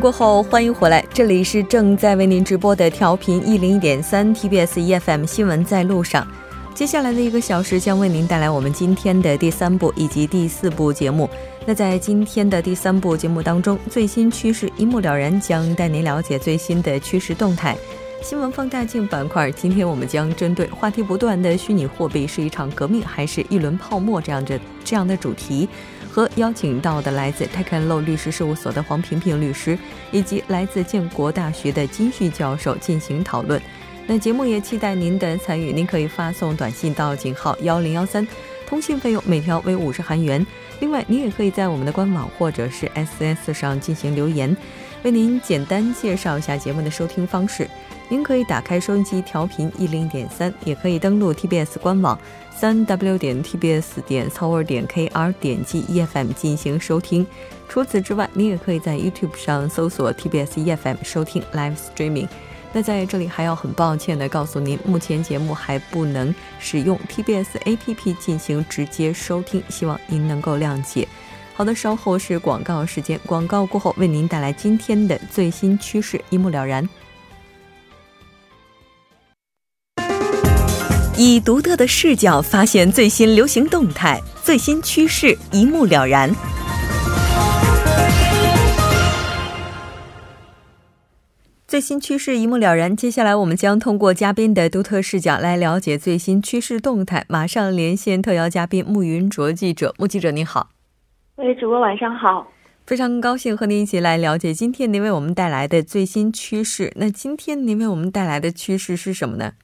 过后，欢迎回来，这里是正在为您直播的调频一零一点三 TBS EFM 新闻在路上。接下来的一个小时将为您带来我们今天的第三部以及第四部节目。那在今天的第三部节目当中，最新趋势一目了然，将带您了解最新的趋势动态。新闻放大镜板块，今天我们将针对话题不断的虚拟货币是一场革命还是一轮泡沫这样的这样的主题。和邀请到的来自泰肯洛律师事务所的黄平平律师，以及来自建国大学的金旭教授进行讨论。那节目也期待您的参与，您可以发送短信到井号幺零幺三，通信费用每条为五十韩元。另外，您也可以在我们的官网或者是 SNS 上进行留言。为您简单介绍一下节目的收听方式。您可以打开收音机调频一零点三，也可以登录 TBS 官网三 W 点 TBS 点 s o u r 点 KR，点击 EFM 进行收听。除此之外，您也可以在 YouTube 上搜索 TBS EFM 收听 Live Streaming。那在这里还要很抱歉的告诉您，目前节目还不能使用 TBS APP 进行直接收听，希望您能够谅解。好的，稍后是广告时间，广告过后为您带来今天的最新趋势，一目了然。以独特的视角发现最新流行动态、最新趋势，一目了然。最新趋势一目了然。接下来，我们将通过嘉宾的独特视角来了解最新趋势动态。马上连线特邀嘉宾穆云卓记者。穆记者，你好。喂，主播晚上好。非常高兴和您一起来了解今天您为我们带来的最新趋势。那今天您为我们带来的趋势是什么呢？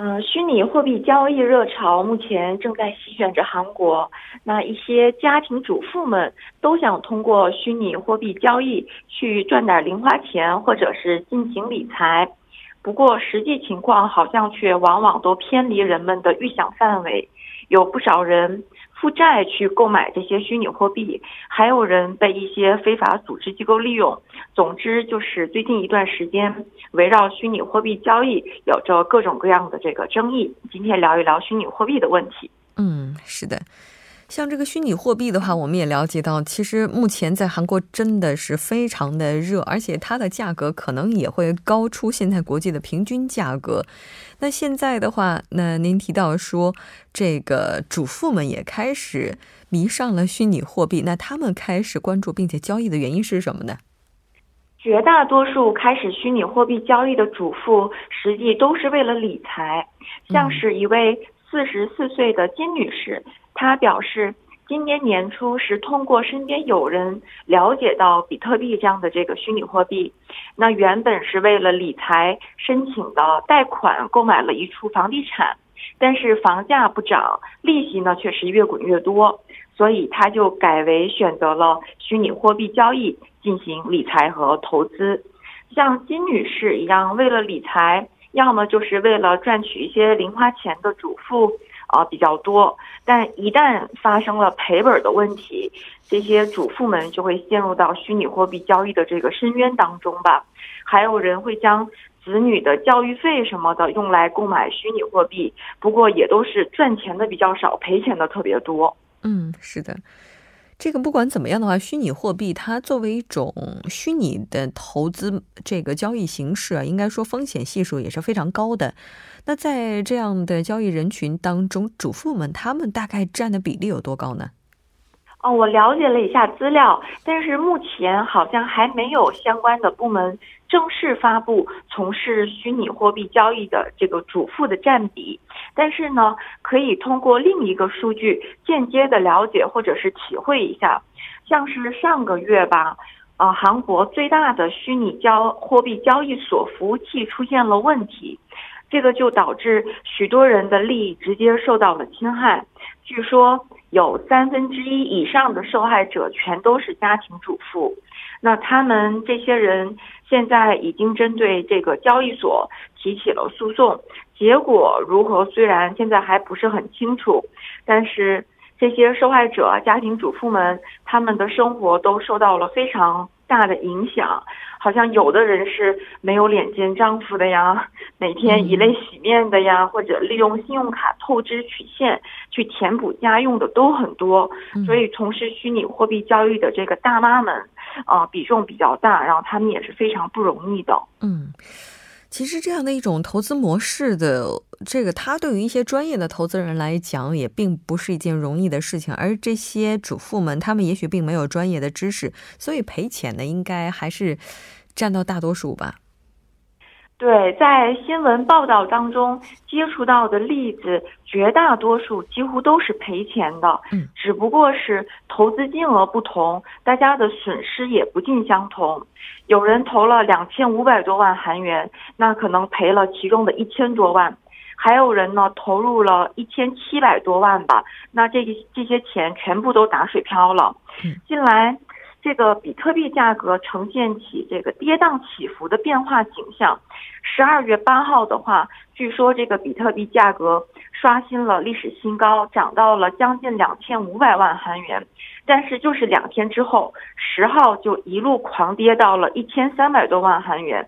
嗯，虚拟货币交易热潮目前正在席卷着韩国。那一些家庭主妇们都想通过虚拟货币交易去赚点零花钱，或者是进行理财。不过实际情况好像却往往都偏离人们的预想范围，有不少人。负债去购买这些虚拟货币，还有人被一些非法组织机构利用。总之，就是最近一段时间，围绕虚拟货币交易有着各种各样的这个争议。今天聊一聊虚拟货币的问题。嗯，是的。像这个虚拟货币的话，我们也了解到，其实目前在韩国真的是非常的热，而且它的价格可能也会高出现在国际的平均价格。那现在的话，那您提到说，这个主妇们也开始迷上了虚拟货币，那他们开始关注并且交易的原因是什么呢？绝大多数开始虚拟货币交易的主妇，实际都是为了理财，像是一位四十四岁的金女士。他表示，今年年初是通过身边有人了解到比特币这样的这个虚拟货币，那原本是为了理财申请的贷款购买了一处房地产，但是房价不涨，利息呢却是越滚越多，所以他就改为选择了虚拟货币交易进行理财和投资。像金女士一样，为了理财，要么就是为了赚取一些零花钱的主妇。啊，比较多，但一旦发生了赔本的问题，这些主妇们就会陷入到虚拟货币交易的这个深渊当中吧。还有人会将子女的教育费什么的用来购买虚拟货币，不过也都是赚钱的比较少，赔钱的特别多。嗯，是的。这个不管怎么样的话，虚拟货币它作为一种虚拟的投资这个交易形式啊，应该说风险系数也是非常高的。那在这样的交易人群当中，主妇们他们大概占的比例有多高呢？哦，我了解了一下资料，但是目前好像还没有相关的部门正式发布从事虚拟货币交易的这个主妇的占比。但是呢，可以通过另一个数据间接的了解或者是体会一下，像是上个月吧，呃，韩国最大的虚拟交货币交易所服务器出现了问题，这个就导致许多人的利益直接受到了侵害。据说。有三分之一以上的受害者全都是家庭主妇，那他们这些人现在已经针对这个交易所提起了诉讼，结果如何虽然现在还不是很清楚，但是这些受害者家庭主妇们他们的生活都受到了非常。大的影响，好像有的人是没有脸见丈夫的呀，每天以泪洗面的呀，或者利用信用卡透支取现，去填补家用的都很多，所以从事虚拟货币交易的这个大妈们，啊，比重比较大，然后他们也是非常不容易的。嗯。其实这样的一种投资模式的这个，它对于一些专业的投资人来讲，也并不是一件容易的事情。而这些主妇们，他们也许并没有专业的知识，所以赔钱的应该还是占到大多数吧。对，在新闻报道当中接触到的例子，绝大多数几乎都是赔钱的。嗯，只不过是投资金额不同，大家的损失也不尽相同。有人投了两千五百多万韩元，那可能赔了其中的一千多万；还有人呢，投入了一千七百多万吧，那这这些钱全部都打水漂了。近来。这个比特币价格呈现起这个跌宕起伏的变化景象。十二月八号的话，据说这个比特币价格刷新了历史新高，涨到了将近两千五百万韩元。但是就是两天之后，十号就一路狂跌到了一千三百多万韩元。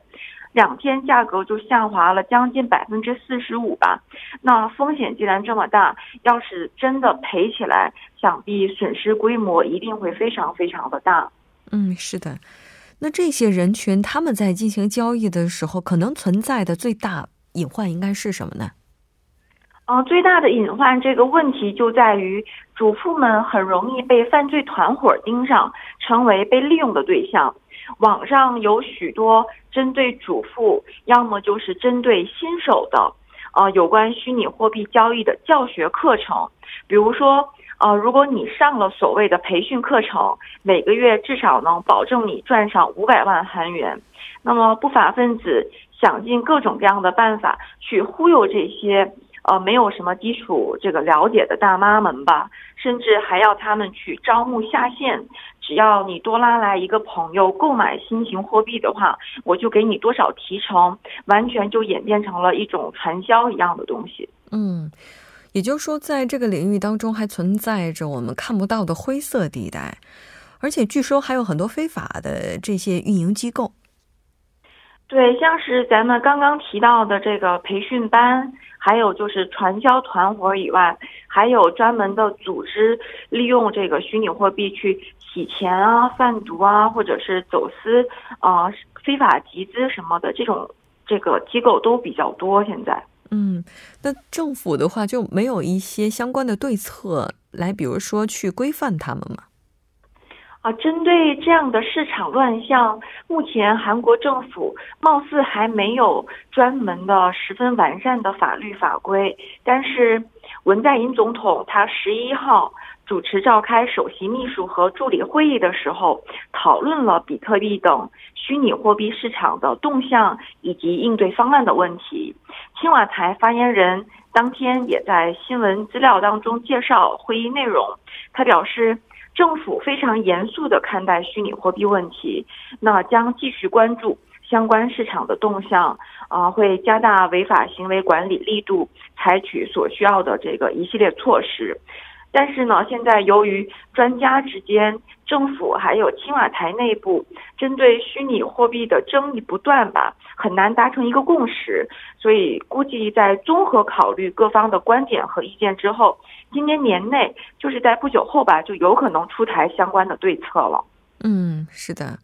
两天价格就下滑了将近百分之四十五吧，那风险既然这么大，要是真的赔起来，想必损失规模一定会非常非常的大。嗯，是的。那这些人群他们在进行交易的时候，可能存在的最大隐患应该是什么呢？嗯，最大的隐患这个问题就在于，主妇们很容易被犯罪团伙盯上，成为被利用的对象。网上有许多针对主妇，要么就是针对新手的，呃，有关虚拟货币交易的教学课程。比如说，呃，如果你上了所谓的培训课程，每个月至少能保证你赚上五百万韩元。那么不法分子想尽各种各样的办法去忽悠这些。呃，没有什么基础这个了解的大妈们吧，甚至还要他们去招募下线。只要你多拉来一个朋友购买新型货币的话，我就给你多少提成，完全就演变成了一种传销一样的东西。嗯，也就是说，在这个领域当中还存在着我们看不到的灰色地带，而且据说还有很多非法的这些运营机构。对，像是咱们刚刚提到的这个培训班。还有就是传销团伙以外，还有专门的组织利用这个虚拟货币去洗钱啊、贩毒啊，或者是走私啊、非法集资什么的，这种这个机构都比较多。现在，嗯，那政府的话就没有一些相关的对策来，比如说去规范他们吗？啊，针对这样的市场乱象，目前韩国政府貌似还没有专门的、十分完善的法律法规。但是文在寅总统他十一号主持召开首席秘书和助理会议的时候，讨论了比特币等虚拟货币市场的动向以及应对方案的问题。青瓦台发言人当天也在新闻资料当中介绍会议内容，他表示。政府非常严肃地看待虚拟货币问题，那将继续关注相关市场的动向，啊，会加大违法行为管理力度，采取所需要的这个一系列措施。但是呢，现在由于专家之间、政府还有青瓦台内部针对虚拟货币的争议不断吧，很难达成一个共识。所以估计在综合考虑各方的观点和意见之后，今年年内就是在不久后吧，就有可能出台相关的对策了。嗯，是的，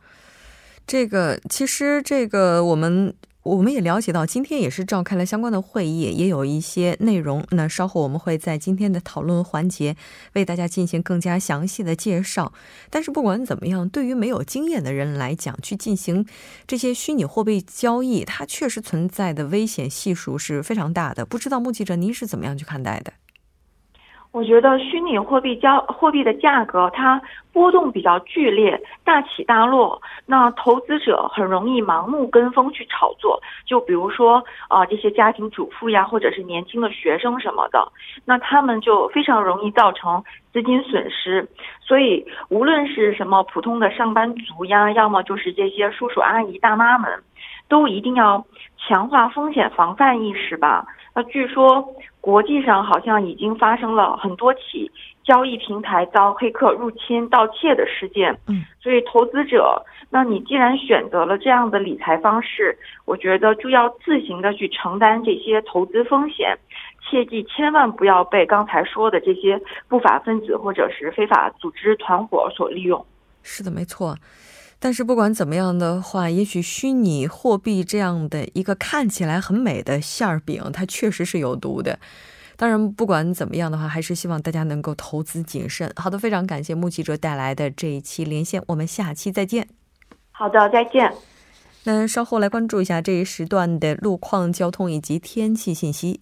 这个其实这个我们。我们也了解到，今天也是召开了相关的会议，也有一些内容。那稍后我们会在今天的讨论环节为大家进行更加详细的介绍。但是不管怎么样，对于没有经验的人来讲，去进行这些虚拟货币交易，它确实存在的危险系数是非常大的。不知道目击者您是怎么样去看待的？我觉得虚拟货币交货币的价格它波动比较剧烈，大起大落，那投资者很容易盲目跟风去炒作。就比如说啊，这些家庭主妇呀，或者是年轻的学生什么的，那他们就非常容易造成资金损失。所以，无论是什么普通的上班族呀，要么就是这些叔叔阿姨大妈们，都一定要强化风险防范意识吧。那据说国际上好像已经发生了很多起交易平台遭黑客入侵盗窃的事件，嗯，所以投资者，那你既然选择了这样的理财方式，我觉得就要自行的去承担这些投资风险，切记千万不要被刚才说的这些不法分子或者是非法组织团伙所利用。是的，没错。但是不管怎么样的话，也许虚拟货币这样的一个看起来很美的馅儿饼，它确实是有毒的。当然，不管怎么样的话，还是希望大家能够投资谨慎。好的，非常感谢穆记者带来的这一期连线，我们下期再见。好的，再见。那稍后来关注一下这一时段的路况、交通以及天气信息。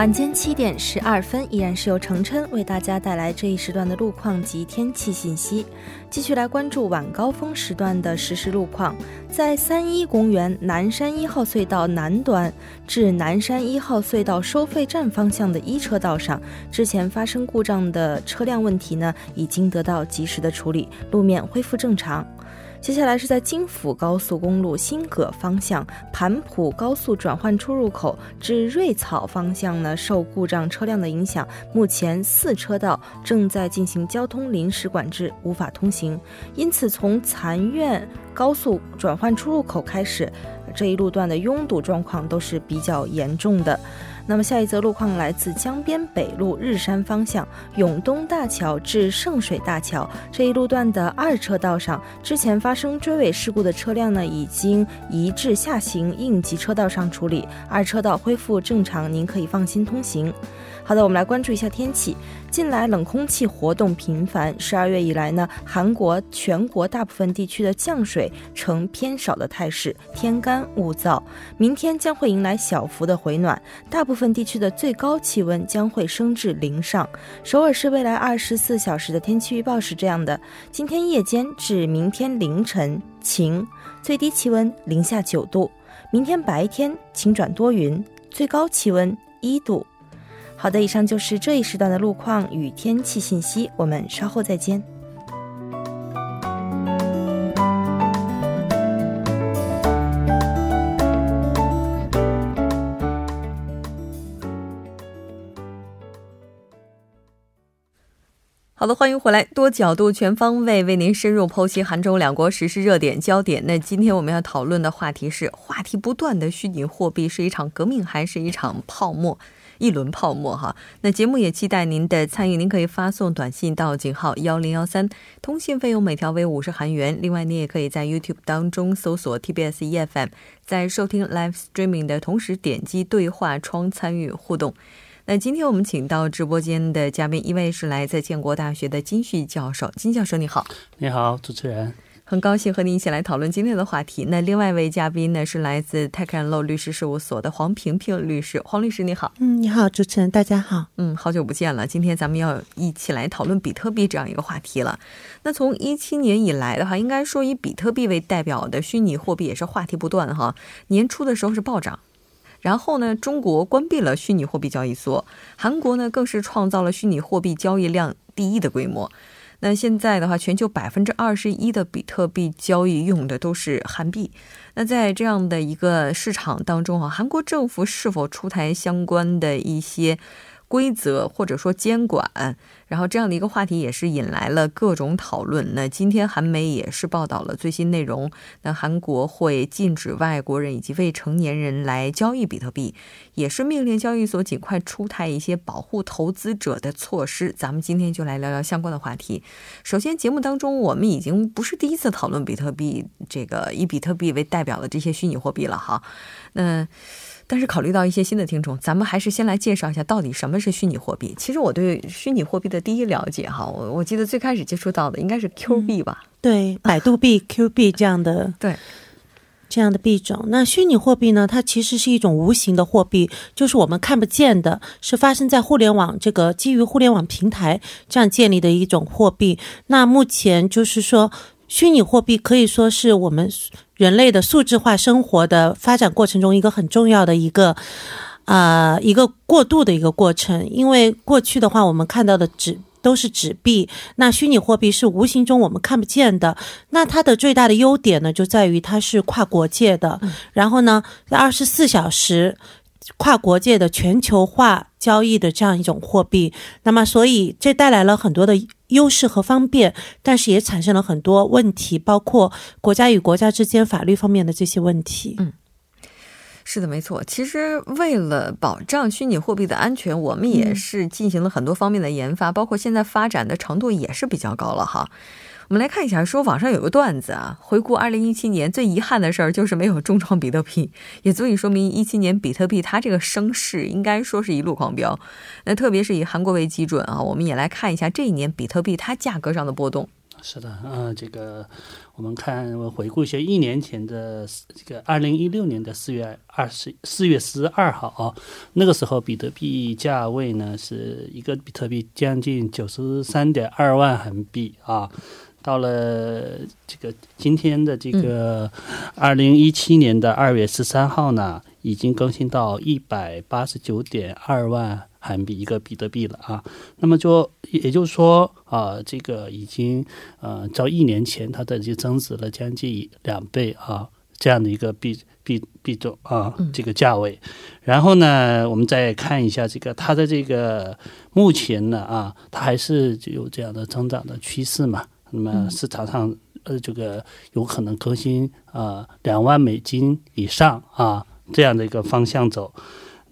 晚间七点十二分，依然是由程琛为大家带来这一时段的路况及天气信息。继续来关注晚高峰时段的实时路况。在三一公园南山一号隧道南端至南山一号隧道收费站方向的一车道上，之前发生故障的车辆问题呢，已经得到及时的处理，路面恢复正常。接下来是在京釜高速公路新葛方向盘浦高速转换出入口至瑞草方向呢，受故障车辆的影响，目前四车道正在进行交通临时管制，无法通行。因此，从残苑高速转换出入口开始，这一路段的拥堵状况都是比较严重的。那么下一则路况来自江边北路日山方向永东大桥至圣水大桥这一路段的二车道上，之前发生追尾事故的车辆呢，已经移至下行应急车道上处理，二车道恢复正常，您可以放心通行。好的，我们来关注一下天气。近来冷空气活动频繁，十二月以来呢，韩国全国大部分地区的降水呈偏少的态势，天干物燥。明天将会迎来小幅的回暖，大部分部分地区的最高气温将会升至零上。首尔市未来二十四小时的天气预报是这样的：今天夜间至明天凌晨晴，最低气温零下九度；明天白天晴转多云，最高气温一度。好的，以上就是这一时段的路况与天气信息，我们稍后再见。好的，欢迎回来，多角度、全方位为您深入剖析韩中两国时事热点焦点。那今天我们要讨论的话题是：话题不断的虚拟货币是一场革命还是一场泡沫？一轮泡沫哈，那节目也期待您的参与，您可以发送短信到井号幺零幺三，通信费用每条为五十韩元。另外，您也可以在 YouTube 当中搜索 TBS EFM，在收听 Live Streaming 的同时点击对话窗参与互动。那今天我们请到直播间的嘉宾，一位是来自建国大学的金旭教授，金教授你好，你好，主持人。很高兴和您一起来讨论今天的话题。那另外一位嘉宾呢是来自泰克 Law 律师事务所的黄平平律师。黄律师你好，嗯，你好，主持人大家好，嗯，好久不见了。今天咱们要一起来讨论比特币这样一个话题了。那从一七年以来的话，应该说以比特币为代表的虚拟货币也是话题不断哈。年初的时候是暴涨，然后呢，中国关闭了虚拟货币交易所，韩国呢更是创造了虚拟货币交易量第一的规模。那现在的话，全球百分之二十一的比特币交易用的都是韩币。那在这样的一个市场当中啊，韩国政府是否出台相关的一些？规则或者说监管，然后这样的一个话题也是引来了各种讨论。那今天韩媒也是报道了最新内容，那韩国会禁止外国人以及未成年人来交易比特币，也是命令交易所尽快出台一些保护投资者的措施。咱们今天就来聊聊相关的话题。首先，节目当中我们已经不是第一次讨论比特币，这个以比特币为代表的这些虚拟货币了哈。那但是考虑到一些新的听众，咱们还是先来介绍一下到底什么是虚拟货币。其实我对虚拟货币的第一了解哈，我我记得最开始接触到的应该是 Q 币吧？对，百度币、Q 币这样的 对这样的币种。那虚拟货币呢？它其实是一种无形的货币，就是我们看不见的，是发生在互联网这个基于互联网平台这样建立的一种货币。那目前就是说。虚拟货币可以说是我们人类的数字化生活的发展过程中一个很重要的一个。啊一个过渡的一个过程，因为过去的话，我们看到的纸都是纸币，那虚拟货币是无形中我们看不见的。那它的最大的优点呢，就在于它是跨国界的，然后呢，二十四小时跨国界的全球化交易的这样一种货币。那么，所以这带来了很多的优势和方便，但是也产生了很多问题，包括国家与国家之间法律方面的这些问题。嗯。是的，没错。其实为了保障虚拟货币的安全，我们也是进行了很多方面的研发，包括现在发展的程度也是比较高了哈。我们来看一下，说网上有个段子啊，回顾二零一七年最遗憾的事儿就是没有重创比特币，也足以说明一七年比特币它这个升势应该说是一路狂飙。那特别是以韩国为基准啊，我们也来看一下这一年比特币它价格上的波动。是的，嗯，这个我们看，我回顾一下一年前的这个二零一六年的四月二十四月十二号啊，那个时候比特币价位呢是一个比特币将近九十三点二万韩币啊，到了这个今天的这个二零一七年的二月十三号呢，已经更新到一百八十九点二万。韩币一个比特币了啊，那么就也就是说啊，这个已经呃，照一年前它的就增值了将近两倍啊，这样的一个币币币种啊，这个价位。然后呢，我们再看一下这个它的这个目前呢啊，它还是有这样的增长的趋势嘛。那么市场上呃，这个有可能更新啊两万美金以上啊这样的一个方向走。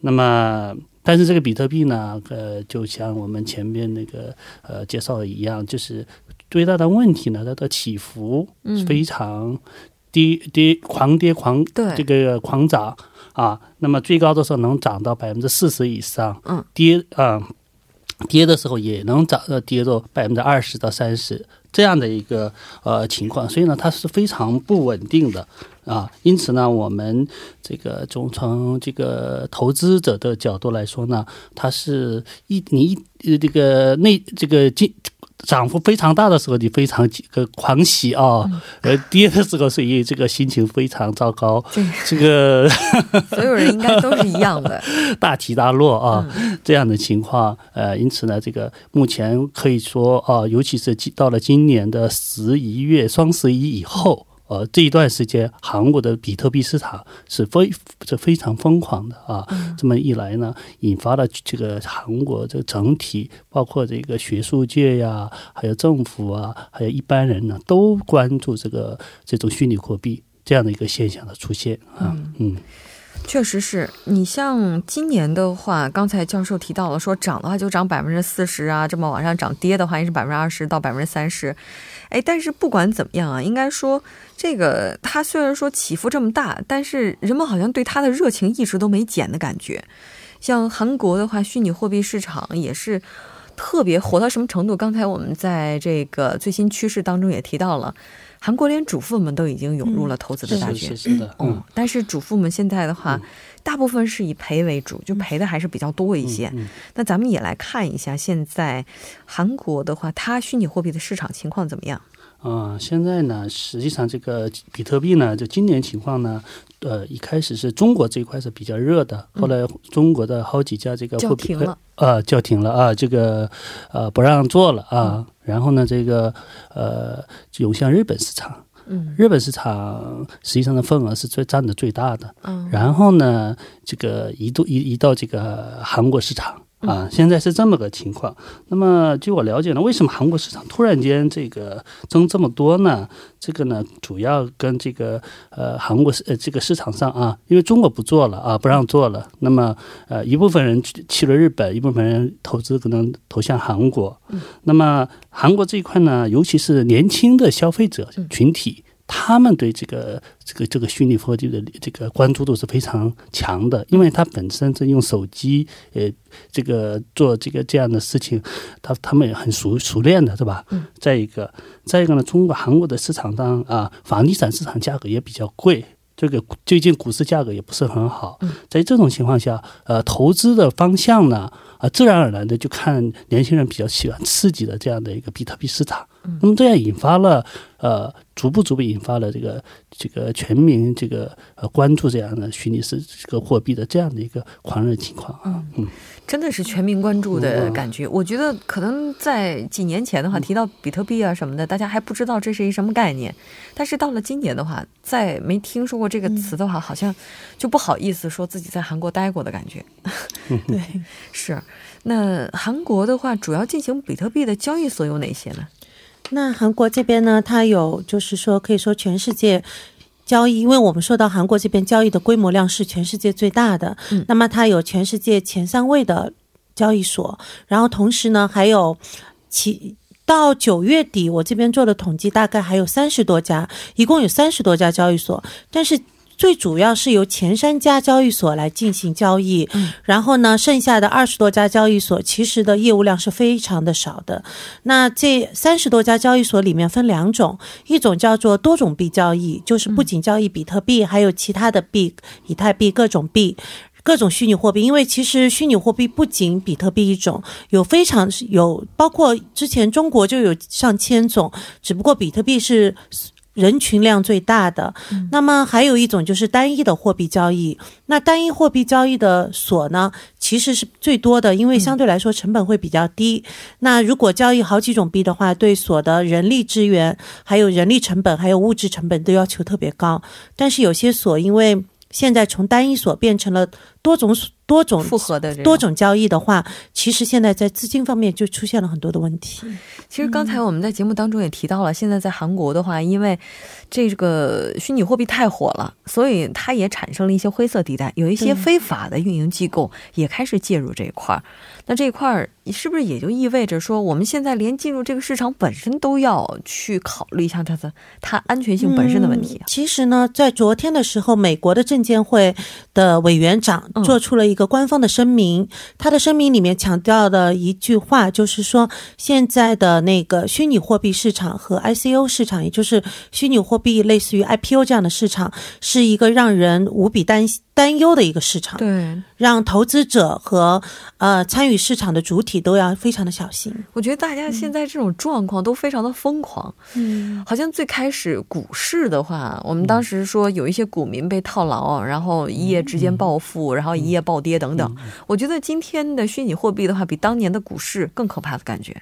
那么。但是这个比特币呢，呃，就像我们前面那个呃介绍的一样，就是最大的问题呢，它的起伏非常跌跌狂跌狂这个狂涨啊，那么最高的时候能涨到百分之四十以上，嗯，跌啊跌的时候也能涨呃跌到百分之二十到三十这样的一个呃情况，所以呢，它是非常不稳定的。啊，因此呢，我们这个从从这个投资者的角度来说呢，它是一你一这个内这个进涨幅非常大的时候，你非常个狂喜啊，呃，跌的时候，所以这个心情非常糟糕。这个所有人应该都是一样的，大起大落啊，这样的情况。呃，因此呢，这个目前可以说啊，尤其是到了今年的十一月双十一以后。呃，这一段时间，韩国的比特币市场是非是非常疯狂的啊。这么一来呢，引发了这个韩国这整体，包括这个学术界呀，还有政府啊，还有一般人呢，都关注这个这种虚拟货币这样的一个现象的出现啊。嗯，确实是你像今年的话，刚才教授提到了，说涨的话就涨百分之四十啊，这么往上涨，跌的话也是百分之二十到百分之三十。哎，但是不管怎么样啊，应该说这个它虽然说起伏这么大，但是人们好像对它的热情一直都没减的感觉。像韩国的话，虚拟货币市场也是特别火到什么程度？刚才我们在这个最新趋势当中也提到了，韩国连主妇们都已经涌入了投资的大军。是的，嗯。但是主妇们现在的话，大部分是以赔为主，就赔的还是比较多一些。那咱们也来看一下，现在韩国的话，它虚拟货币的市场情况怎么样？啊，现在呢，实际上这个比特币呢，就今年情况呢，呃，一开始是中国这一块是比较热的，后来中国的好几家这个货币呃叫停了啊，这个呃不让做了啊，然后呢，这个呃涌向日本市场，嗯，日本市场实际上的份额是最占的最大的，嗯，然后呢，这个移度移移到这个韩国市场。啊，现在是这么个情况。那么，据我了解呢，为什么韩国市场突然间这个增这么多呢？这个呢，主要跟这个呃韩国市呃这个市场上啊，因为中国不做了啊，不让做了。那么呃一部分人去去了日本，一部分人投资可能投向韩国。那么韩国这一块呢，尤其是年轻的消费者群体。他们对这个这个这个虚拟货币的这个关注度是非常强的，因为他本身是用手机呃这个做这个这样的事情，他他们也很熟熟练的，是吧？嗯。再一个，再一个呢，中国韩国的市场上啊，房地产市场价格也比较贵，这个最近股市价格也不是很好。嗯。在这种情况下，呃，投资的方向呢，啊，自然而然的就看年轻人比较喜欢刺激的这样的一个比特币市场。那么这样引发了呃，逐步逐步引发了这个这个全民这个呃关注这样的虚拟是这个货币的这样的一个狂热情况啊，嗯，真的是全民关注的感觉。我觉得可能在几年前的话，提到比特币啊什么的，大家还不知道这是一什么概念。但是到了今年的话，再没听说过这个词的话，好像就不好意思说自己在韩国待过的感觉。对，是。那韩国的话，主要进行比特币的交易所有哪些呢？那韩国这边呢，它有就是说，可以说全世界交易，因为我们说到韩国这边交易的规模量是全世界最大的，嗯，那么它有全世界前三位的交易所，然后同时呢，还有其到九月底，我这边做的统计，大概还有三十多家，一共有三十多家交易所，但是。最主要是由前三家交易所来进行交易，然后呢，剩下的二十多家交易所其实的业务量是非常的少的。那这三十多家交易所里面分两种，一种叫做多种币交易，就是不仅交易比特币，还有其他的币，以太币各种币，各种虚拟货币。因为其实虚拟货币不仅比特币一种，有非常有包括之前中国就有上千种，只不过比特币是。人群量最大的，那么还有一种就是单一的货币交易。那单一货币交易的所呢，其实是最多的，因为相对来说成本会比较低。那如果交易好几种币的话，对所的人力资源、还有人力成本、还有物质成本都要求特别高。但是有些所因为现在从单一所变成了多种多种复合的多种交易的话，其实现在在资金方面就出现了很多的问题。其实刚才我们在节目当中也提到了，现在在韩国的话，因为这个虚拟货币太火了，所以它也产生了一些灰色地带，有一些非法的运营机构也开始介入这一块儿。那这一块儿是不是也就意味着说，我们现在连进入这个市场本身都要去考虑一下它的它安全性本身的问题？其实呢，在昨天的时候，美国的证监会的委员长做出了一个官方的声明，他的声明里面强调的一句话就是说，现在的那个虚拟货币市场和 ICO 市场，也就是虚拟货币类似于 IPO 这样的市场，是一个让人无比担心。担忧的一个市场，对，让投资者和呃参与市场的主体都要非常的小心。我觉得大家现在这种状况都非常的疯狂，嗯，好像最开始股市的话，我们当时说有一些股民被套牢，然后一夜之间暴富，然后一夜暴跌等等。我觉得今天的虚拟货币的话，比当年的股市更可怕的感觉。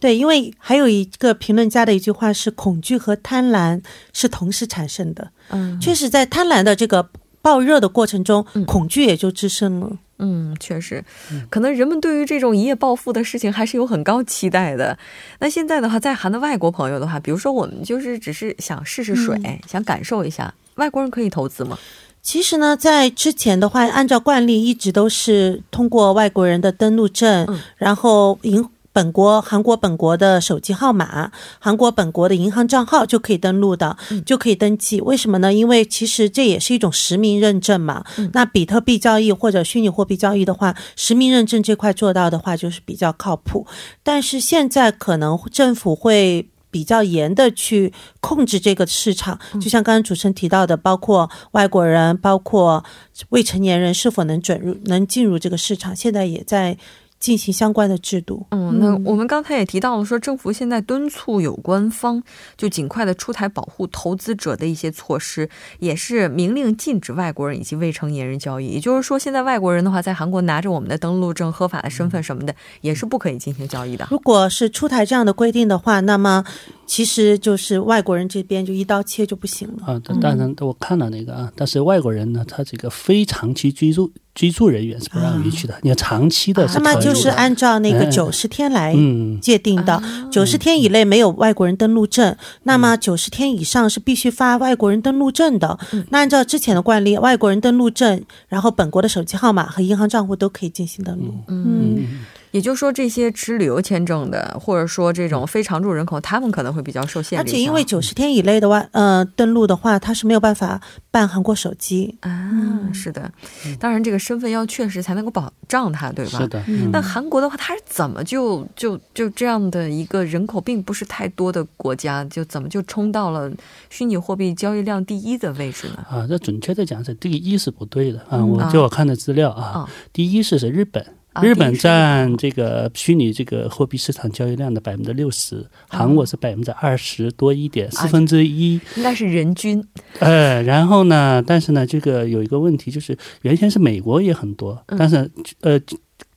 对，因为还有一个评论家的一句话是：恐惧和贪婪是同时产生的。嗯，确实，在贪婪的这个。爆热的过程中，恐惧也就滋生了。嗯，确实，可能人们对于这种一夜暴富的事情还是有很高期待的。那现在的话，在韩的外国朋友的话，比如说我们就是只是想试试水，想感受一下，外国人可以投资吗？其实呢，在之前的话，按照惯例一直都是通过外国人的登陆证，然后银。本国韩国本国的手机号码，韩国本国的银行账号就可以登录的，就可以登记。为什么呢？因为其实这也是一种实名认证嘛。那比特币交易或者虚拟货币交易的话，实名认证这块做到的话，就是比较靠谱。但是现在可能政府会比较严的去控制这个市场，就像刚刚主持人提到的，包括外国人，包括未成年人是否能准入、能进入这个市场，现在也在。进行相关的制度。嗯，那我们刚才也提到了，说政府现在敦促有关方就尽快的出台保护投资者的一些措施，也是明令禁止外国人以及未成年人交易。也就是说，现在外国人的话，在韩国拿着我们的登录证、合法的身份什么的，也是不可以进行交易的。如果是出台这样的规定的话，那么其实就是外国人这边就一刀切就不行了。啊，当然我看了那个啊，但是外国人呢，他这个非长期居住。居住人员是不让允许的，你要长期的。那么就是按照那个九十天来界定的，九十天以内没有外国人登陆证，那么九十天以上是必须发外国人登陆证的。那按照之前的惯例，外国人登陆证，然后本国的手机号码和银行账户都可以进行登录。嗯。也就是说，这些持旅游签证的，或者说这种非常住人口，他们可能会比较受限。而且，因为九十天以内的话，呃，登录的话，他是没有办法办韩国手机啊。是的，当然这个身份要确实才能够保障他，对吧？是的。那韩国的话，他是怎么就就就这样的一个人口并不是太多的国家，就怎么就冲到了虚拟货币交易量第一的位置呢？啊，这准确的讲是第一是不对的啊。我就我看的资料啊，第一是是日本。日本占这个虚拟这个货币市场交易量的百分之六十，韩国是百分之二十多一点，四分之一，应该是人均。呃，然后呢，但是呢，这个有一个问题，就是原先是美国也很多，但是呃，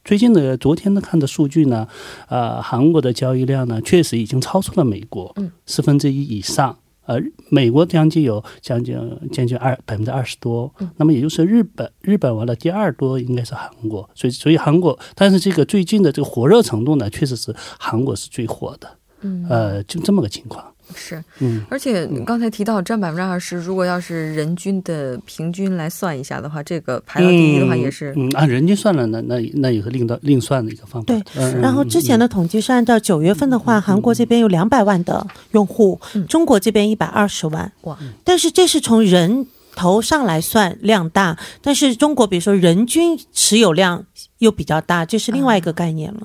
最近的昨天的看的数据呢，呃，韩国的交易量呢，确实已经超出了美国四分之一以上。呃，美国将近有将近将近二百分之二十多，那么也就是日本，日本完了第二多应该是韩国，所以所以韩国，但是这个最近的这个火热程度呢，确实是韩国是最火的，嗯，呃，就这么个情况。是，嗯，而且刚才提到占百分之二十，如果要是人均的平均来算一下的话，这个排到第一的话也是，嗯，按人均算了，那那那也是另到另算的一个方法。对，然后之前的统计是按照九月份的话，韩国这边有两百万的用户，中国这边一百二十万，哇，但是这是从人头上来算量大，但是中国比如说人均持有量又比较大，这是另外一个概念了。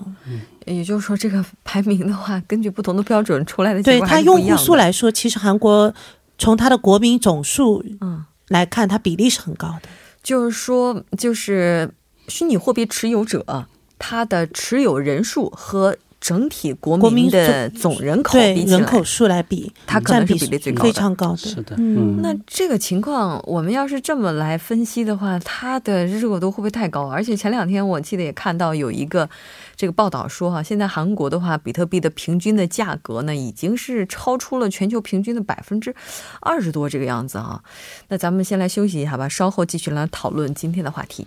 嗯。也就是说，这个排名的话，根据不同的标准出来的结果对它用户数来说，其实韩国从它的国民总数嗯来看，它比例是很高的。就是说，就是虚拟货币持有者，他的持有人数和。整体国民的总人口比人口数来比，它可能是比例最高的，非常高的。是的，嗯。那这个情况，我们要是这么来分析的话，它的热度会不会太高？而且前两天我记得也看到有一个这个报道说，哈，现在韩国的话，比特币的平均的价格呢，已经是超出了全球平均的百分之二十多这个样子啊。那咱们先来休息一下吧，稍后继续来讨论今天的话题。